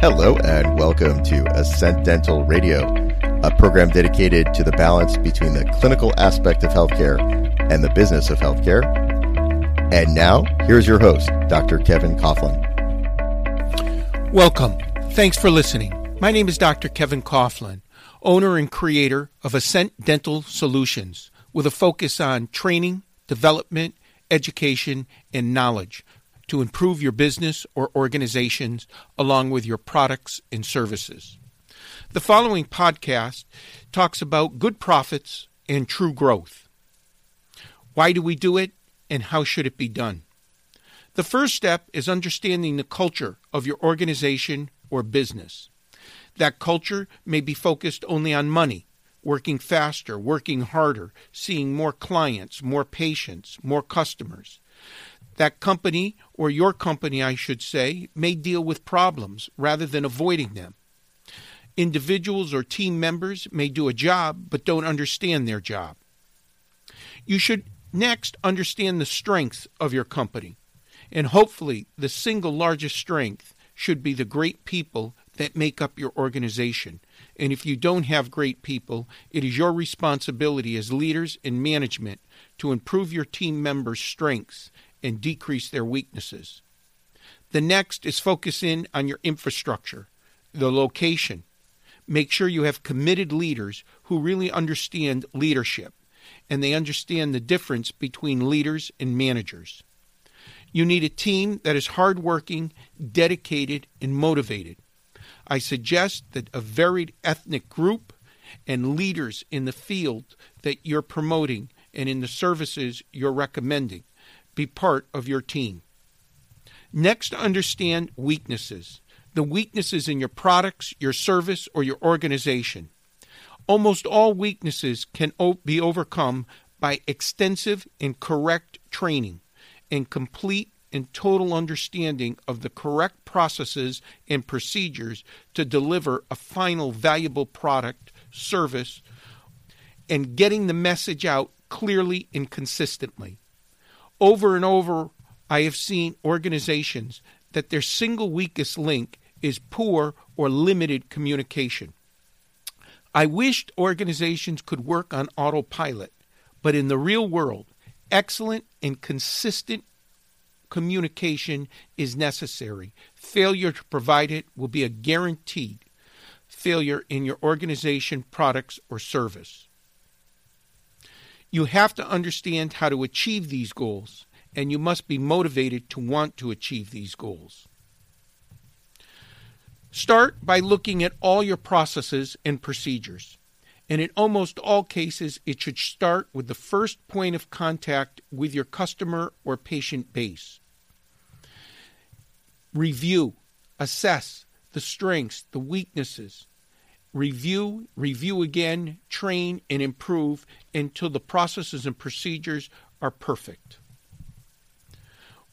Hello, and welcome to Ascent Dental Radio, a program dedicated to the balance between the clinical aspect of healthcare and the business of healthcare. And now, here's your host, Dr. Kevin Coughlin. Welcome. Thanks for listening. My name is Dr. Kevin Coughlin, owner and creator of Ascent Dental Solutions, with a focus on training, development, education, and knowledge to improve your business or organizations along with your products and services. The following podcast talks about good profits and true growth. Why do we do it and how should it be done? The first step is understanding the culture of your organization or business. That culture may be focused only on money, working faster, working harder, seeing more clients, more patients, more customers. That company, or your company, I should say, may deal with problems rather than avoiding them. Individuals or team members may do a job but don't understand their job. You should next understand the strengths of your company, and hopefully, the single largest strength should be the great people that make up your organization. And if you don't have great people, it is your responsibility as leaders and management to improve your team members' strengths and decrease their weaknesses. The next is focus in on your infrastructure, the location. Make sure you have committed leaders who really understand leadership and they understand the difference between leaders and managers. You need a team that is hardworking, dedicated, and motivated. I suggest that a varied ethnic group and leaders in the field that you're promoting and in the services you're recommending be part of your team. Next, understand weaknesses. The weaknesses in your products, your service, or your organization. Almost all weaknesses can be overcome by extensive and correct training and complete and total understanding of the correct processes and procedures to deliver a final valuable product, service, and getting the message out clearly and consistently. Over and over, I have seen organizations that their single weakest link is poor or limited communication. I wished organizations could work on autopilot, but in the real world, excellent and consistent communication is necessary. Failure to provide it will be a guaranteed failure in your organization, products, or service. You have to understand how to achieve these goals, and you must be motivated to want to achieve these goals. Start by looking at all your processes and procedures. And in almost all cases, it should start with the first point of contact with your customer or patient base. Review, assess the strengths, the weaknesses, review, review again, train, and improve until the processes and procedures are perfect.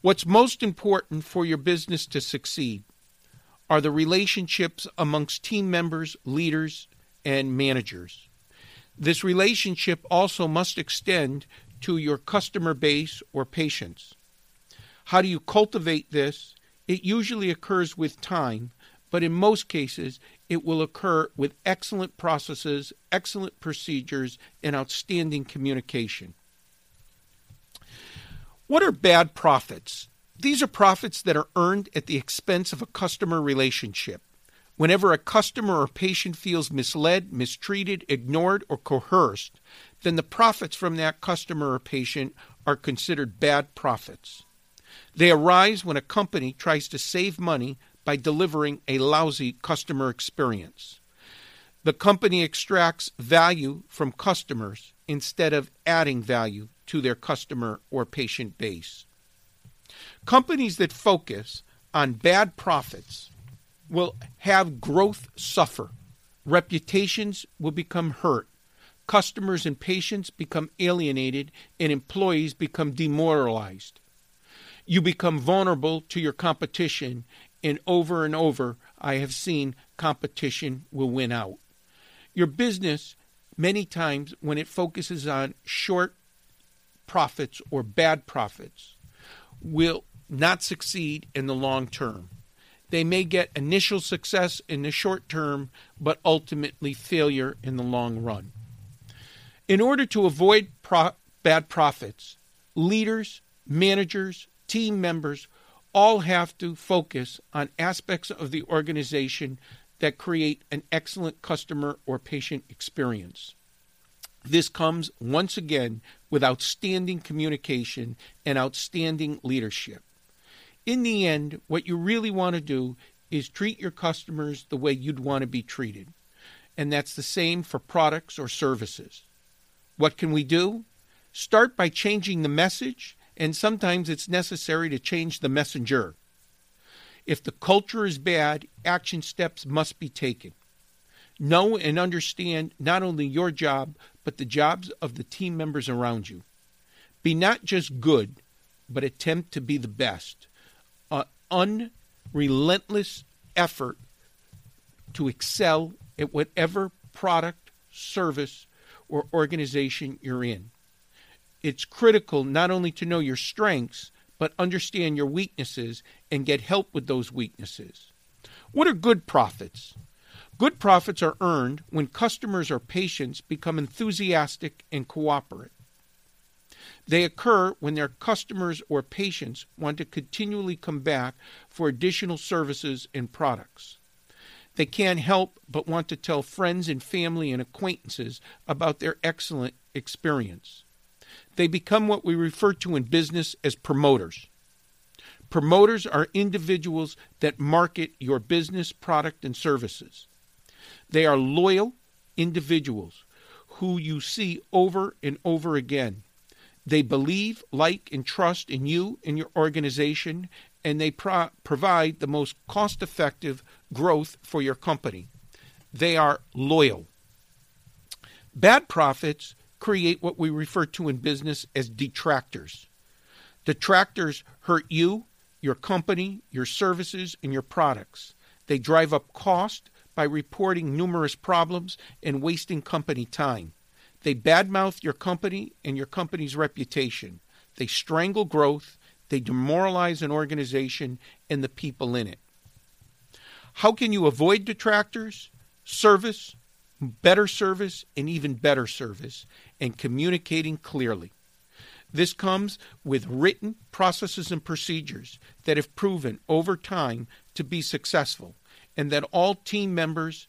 What's most important for your business to succeed are the relationships amongst team members, leaders, and managers. This relationship also must extend to your customer base or patients. How do you cultivate this? It usually occurs with time, but in most cases, it will occur with excellent processes, excellent procedures, and outstanding communication. What are bad profits? These are profits that are earned at the expense of a customer relationship. Whenever a customer or patient feels misled, mistreated, ignored, or coerced, then the profits from that customer or patient are considered bad profits. They arise when a company tries to save money by delivering a lousy customer experience. The company extracts value from customers instead of adding value to their customer or patient base. Companies that focus on bad profits will have growth suffer, reputations will become hurt, customers and patients become alienated, and employees become demoralized. You become vulnerable to your competition and over and over, I have seen competition will win out. Your business, many times, when it focuses on short profits or bad profits, will not succeed in the long term. They may get initial success in the short term, but ultimately failure in the long run. In order to avoid pro- bad profits, leaders, managers, team members all have to focus on aspects of the organization that create an excellent customer or patient experience. This comes once again with outstanding communication and outstanding leadership. In the end, what you really want to do is treat your customers the way you'd want to be treated. And that's the same for products or services. What can we do? Start by changing the message and sometimes it's necessary to change the messenger. If the culture is bad, action steps must be taken. Know and understand not only your job, but the jobs of the team members around you. Be not just good, but attempt to be the best. An unrelentless effort to excel at whatever product, service, or organization you're in it's critical not only to know your strengths, but understand your weaknesses and get help with those weaknesses. What are good profits? Good profits are earned when customers or patients become enthusiastic and cooperate. They occur when their customers or patients want to continually come back for additional services and products. They can't help but want to tell friends and family and acquaintances about their excellent experience they become what we refer to in business as promoters. Promoters are individuals that market your business, product, and services. They are loyal individuals who you see over and over again. They believe, like, and trust in you and your organization, and they pro- provide the most cost effective growth for your company. They are loyal. Bad profits create what we refer to in business as detractors. Detractors hurt you, your company, your services, and your products. They drive up cost by reporting numerous problems and wasting company time. They badmouth your company and your company's reputation. They strangle growth. They demoralize an organization and the people in it. How can you avoid detractors? Service, better service, and even better service, and communicating clearly. This comes with written processes and procedures that have proven over time to be successful, and that all team members,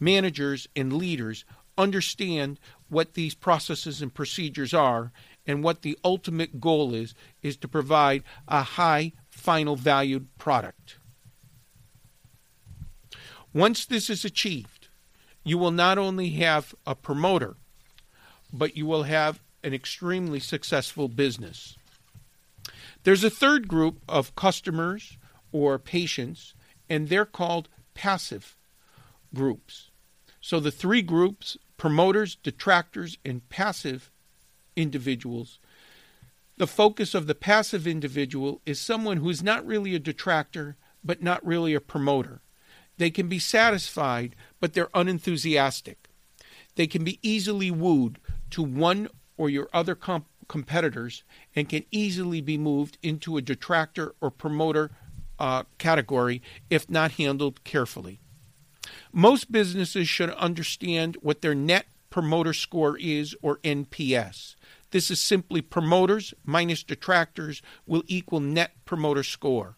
managers, and leaders understand what these processes and procedures are and what the ultimate goal is is to provide a high final valued product. Once this is achieved, you will not only have a promoter, but you will have an extremely successful business. There's a third group of customers or patients, and they're called passive groups. So the three groups promoters, detractors, and passive individuals. The focus of the passive individual is someone who's not really a detractor, but not really a promoter. They can be satisfied, but they're unenthusiastic. They can be easily wooed to one or your other comp- competitors and can easily be moved into a detractor or promoter uh, category if not handled carefully. Most businesses should understand what their net promoter score is, or NPS. This is simply promoters minus detractors will equal net promoter score.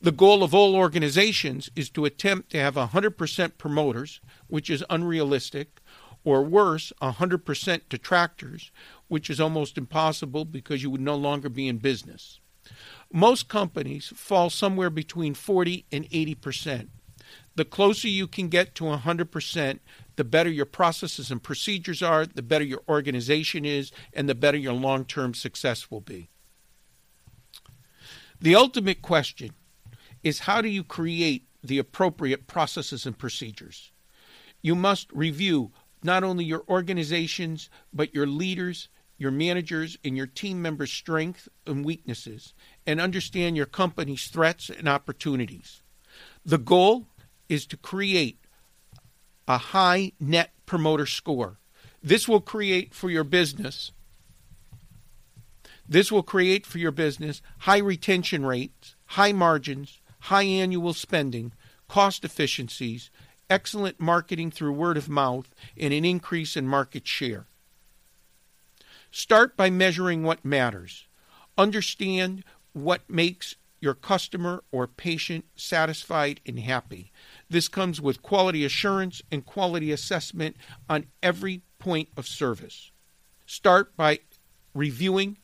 The goal of all organizations is to attempt to have 100% promoters, which is unrealistic, or worse, 100% detractors, which is almost impossible because you would no longer be in business. Most companies fall somewhere between 40 and 80%. The closer you can get to 100%, the better your processes and procedures are, the better your organization is, and the better your long term success will be. The ultimate question is how do you create the appropriate processes and procedures? You must review not only your organizations, but your leaders, your managers, and your team members' strengths and weaknesses, and understand your company's threats and opportunities. The goal is to create a high net promoter score. This will create for your business this will create for your business high retention rates, high margins, high annual spending, cost efficiencies, excellent marketing through word of mouth, and an increase in market share. Start by measuring what matters. Understand what makes your customer or patient satisfied and happy. This comes with quality assurance and quality assessment on every point of service. Start by reviewing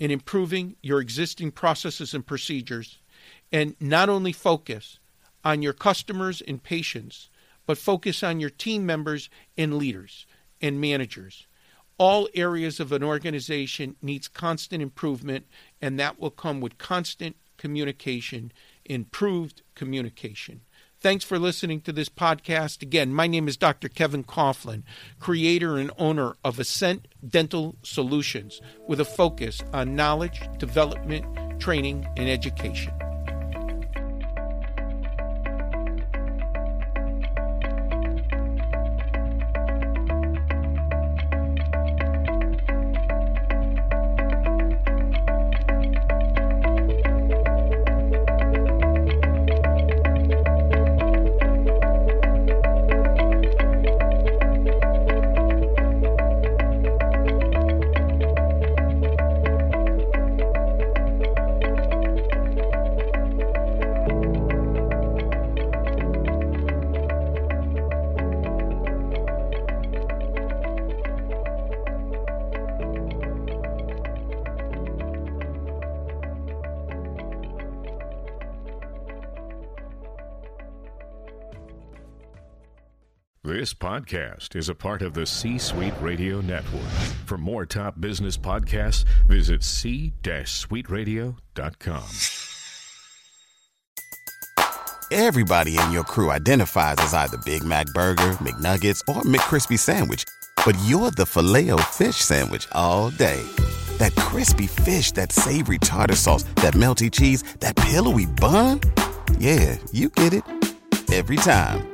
and improving your existing processes and procedures, and not only focus on your customers and patients, but focus on your team members and leaders and managers. All areas of an organization needs constant improvement, and that will come with constant communication, improved communication. Thanks for listening to this podcast. Again, my name is Dr. Kevin Coughlin, creator and owner of Ascent Dental Solutions, with a focus on knowledge, development, training, and education. This podcast is a part of the C Suite Radio Network. For more top business podcasts, visit c-suiteradio.com. Everybody in your crew identifies as either Big Mac Burger, McNuggets, or McCrispy Sandwich. But you're the filet fish Sandwich all day. That crispy fish, that savory tartar sauce, that melty cheese, that pillowy bun. Yeah, you get it every time.